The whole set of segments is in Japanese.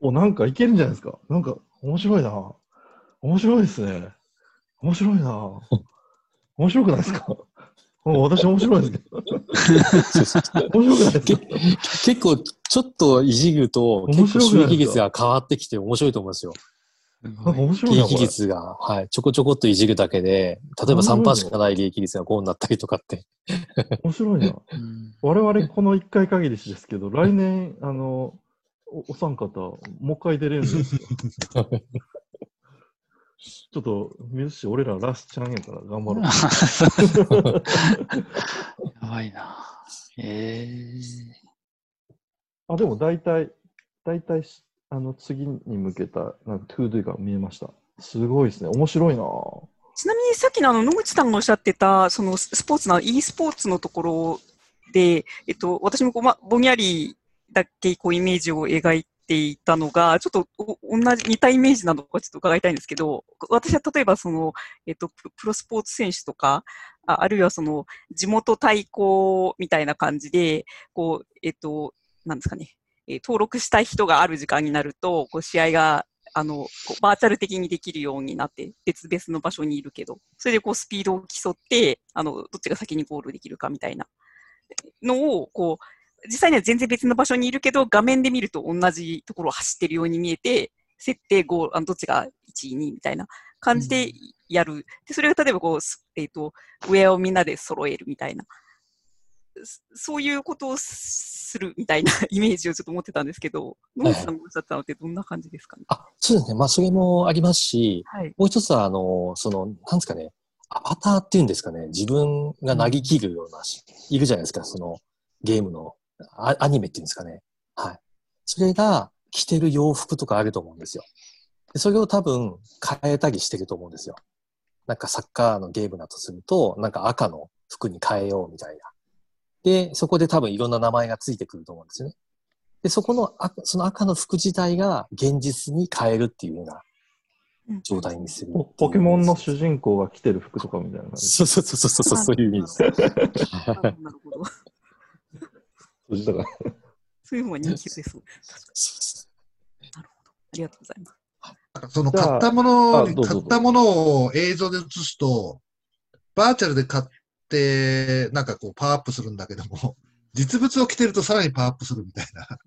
お、なんかいけるんじゃないですか。なんか面白いな。面白いですね。面白いな。面白くないですか私面白いですけど。面白くないですか結構、ちょっといじると、面結構収益率が変わってきて面白いと思いますよ。面白いな、利益。率が、はい、ちょこちょこっといじるだけで、例えば3%しかない利益率が5になったりとかって。面白いな。うん我々この1回限りですけど、来年、あの、おお三方、もう一回出れるんですよ。ちょっと、水し、俺らラスちゃんやから頑張ろう。やばいな。ええあ、でも大体、大体し、あの、次に向けた、なんか、 ToDo が見えました。すごいですね。面白いなぁちなみにさっきのあの野口さんがおっしゃってた、そのスポーツの e スポーツのところで、えっと、私もこう、ま、ぼんやりだけこうイメージを描いていたのが、ちょっと同じ、似たイメージなのかちょっと伺いたいんですけど、私は例えばその、えっと、プロスポーツ選手とか、あるいはその地元対抗みたいな感じで、こう、えっと、なんですかね、え登録したい人がある時間になると、こう試合があの、バーチャル的にできるようになって、別々の場所にいるけど、それでこうスピードを競って、あの、どっちが先にゴールできるかみたいなのを、こう、実際には全然別の場所にいるけど、画面で見ると同じところを走ってるように見えて、設定ゴール、あのどっちが1位、2位みたいな感じでやる。で、それが例えばこう、すえっ、と、ウェアをみんなで揃えるみたいな。そそういうことをするみたいな イメージをちょっと持ってたんですけど、野口さんがおっしゃったのってどんな感じですかね？あ、そうですね。まあ、それもありますし、はい。もう一つは、あの、その、なんですかね、アバターっていうんですかね、自分が投げ切るようなし、いるじゃないですか、その、ゲームの、アアニメっていうんですかね。はい。それが、着てる洋服とかあると思うんですよ。でそれを多分、変えたりしてると思うんですよ。なんかサッカーのゲームだとすると、なんか赤の服に変えようみたいな。で、そこで多分いろんな名前がついてくると思うんですよね。で、そこの赤、その赤の服自体が現実に変えるっていうようなうん状態にする。ポポケモンの主人公が着てる服とかみたいな。そうそうそうそうそう、そういう意味です。なるほどなるほど。だからそういう方が人気です。なるほど。ありがとうございます。その買ったもの買ったものを映像で映すと、バーチャルで買って、なんかこうパワーアップするんだけども、実物を着てるとさらにパワーアップするみたいな。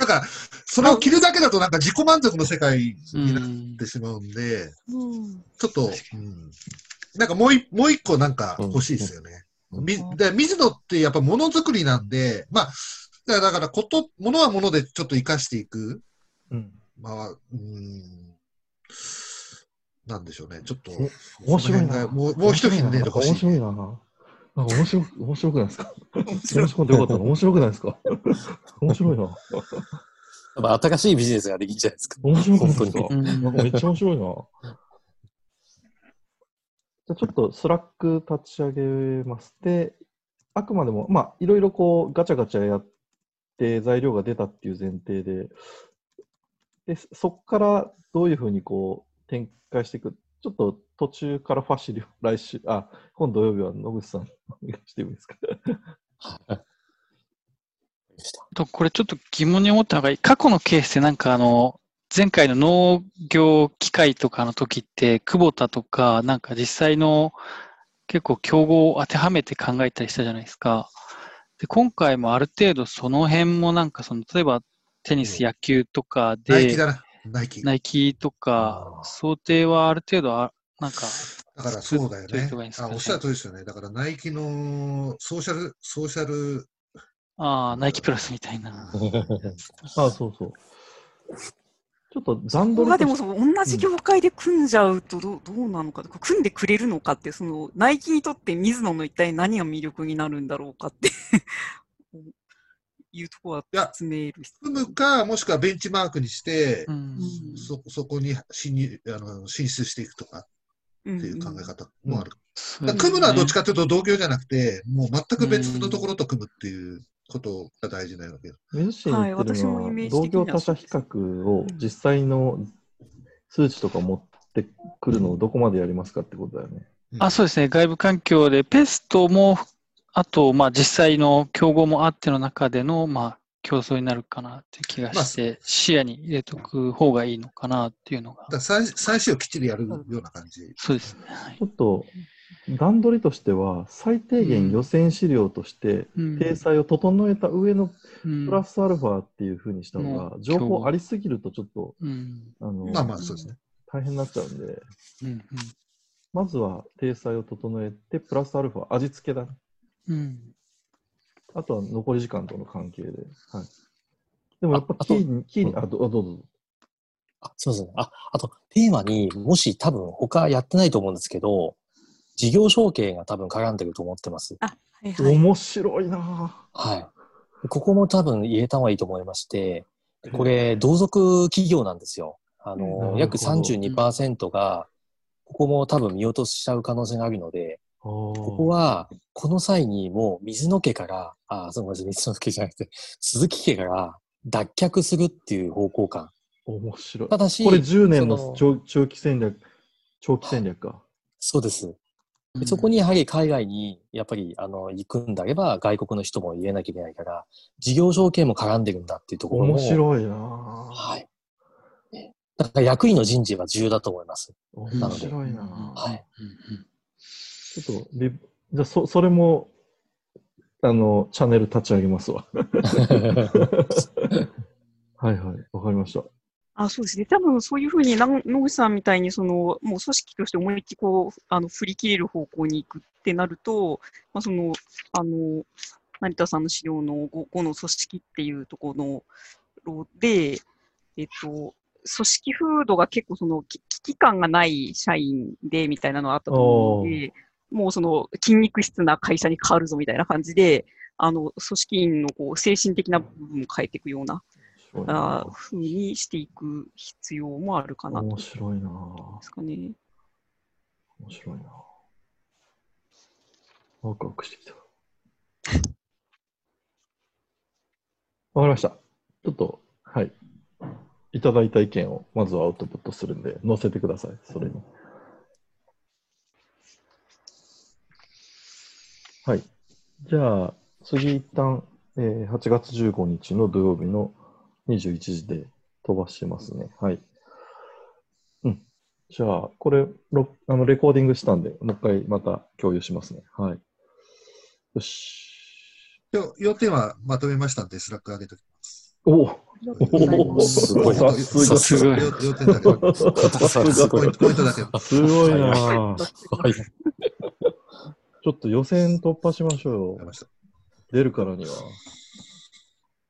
なんか、それを着るだけだとなんか自己満足の世界うになっんてしまうんで、うん。ちょっと、うん、なんかもういもう一個なんか欲しいですよね。うんみで水野ってやっぱものづくりなんで、まあ、だからだからこと、ものはものでちょっと活かしていく。うん。まあ、うん、なんでしょうね。ちょっと、お面白いもう、もう一品ね、欲しい。面白いな。なんか面白く、面白くないですか？面白くてよかったな。面白くないですか？面白いな。やっぱ新しいビジネスができるじゃないですか。面白くないですか？本当うんなんかめっちゃ面白いな。じゃちょっと Slack 立ち上げます。で、あくまでも、まあ、いろいろこう、ガチャガチャやって材料が出たっていう前提で、で、そこからどういうふうにこう、展開していく？ちょっと途中からファシリ、来週、あ、今土曜日は野口さん、お願いしてもいいですか？とこれちょっと疑問に思ったのが、過去のケースでなんかあの、前回の農業機械とかの時って、久保田とか、なんか実際の結構競合を当てはめて考えたりしたじゃないですか。で、今回もある程度その辺もなんかその、例えばテニス、野球とかで、ナイキだな、ナイキ。ナイキとか想定はある程度あ、なんか、だからそうだよねいいねあ。おっしゃる通りですよね。だからナイキのソーシャル、ソーシャル、ああ、ナイキプラスみたいな。あ、そうそう。ちょっと残土でもそう同じ業界で組んじゃうとどうどうなのか、組んでくれるのかって、そのナイキにとって水野の一体何が魅力になるんだろうかっていうところはいや詰める組むか、もしくはベンチマークにして、うん。そそこに進入あの進出していくとかうんっていう考え方もある。そうだから組むのはどっちか。かというと同業じゃなくて、もう全く別のところと組むっていうことが大事なわけよ。水市に言ってるはい私のは、もイメージ同業他社比較を実際の数値とか持ってくるのをどこまでやりますかってことだよね。あ、そうですね。外部環境で、ペストも、あと、まあ、実際の競合もあっての中での、まあ、競争になるかなって気がして、視野に入れとく方がいいのかなっていうのがだ最最終をきっちりやるような感じ。そうですね。はいちょっと段取りとしては、最低限予選資料として、うん体裁を整えた上のうんプラスアルファっていうふうにした方が、うん情報ありすぎるとちょっと、うんあの、まあまあ、そうですね。大変になっちゃうんで、うんまずは体裁を整えて、プラスアルファ、味付けだね。うんうんあとは残り時間との関係で。はい。でもやっぱキーに、キーに、あ、どあどうぞ。あ、そうですね。あ、あと、テーマにもし多分他やってないと思うんですけど、事業承継が多分絡んでると思ってます。はいはい。面白いなはい。ここも多分入れた方がいいと思いまして、これ、同族企業なんですよ。あの、ど約32%が、ここも多分見落としちゃう可能性があるので、こここは、この際にもう水野家から、あ、そう水野家じゃなくて、鈴木家から脱却するっていう方向感。面白い。ただし、これ10年のその長長期戦略、長期戦略か。そうです。うんでそこにやはり海外にやっぱりあの行くんだれば外国の人も入れなきゃいけないから、事業条件も絡んでるんだっていうところも。面白いなはい。ねだから役員の人事は重要だと思います。面なので白いなはい。ちょっとリ、じゃあそ、それも、あの、チャンネル立ち上げますわ。はいはい、わかりました。あ、そうですね。多分そういうふうに、な野口さんみたいに、その、もう組織として思いっきりこう、あの、振り切れる方向に行くってなると、まあ、その、あの、成田さんの資料の 5, 5の組織っていうところので、えっと、組織風土が結構そのき危機感がない社員でみたいなのがあったと思うので、もうその筋肉質な会社に変わるぞみたいな感じで、あの、組織員のこう精神的な部分を変えていくようなな風にしていく必要もあるかなと面白いなですかね。面白いなワクワクしてきた。わかりました。ちょっと、はい。いただいた意見をまずはアウトプットするんで、載せてください、それに。はい。じゃあ、次一旦、えー8月15日の土曜日の21時で飛ばしますね。はい。うん。じゃあ、これ、ロあのレコーディングしたんで、もう一回また共有しますね。はい。よし。よ要点はまとめましたんで、 Slack 上げておきます。おおありがとうございますすごいさすが。すごい要要点だけ、さすがポイントポイントだけ。すごいなはぁはい。ちょっと予選突破しましょうよ出るからには。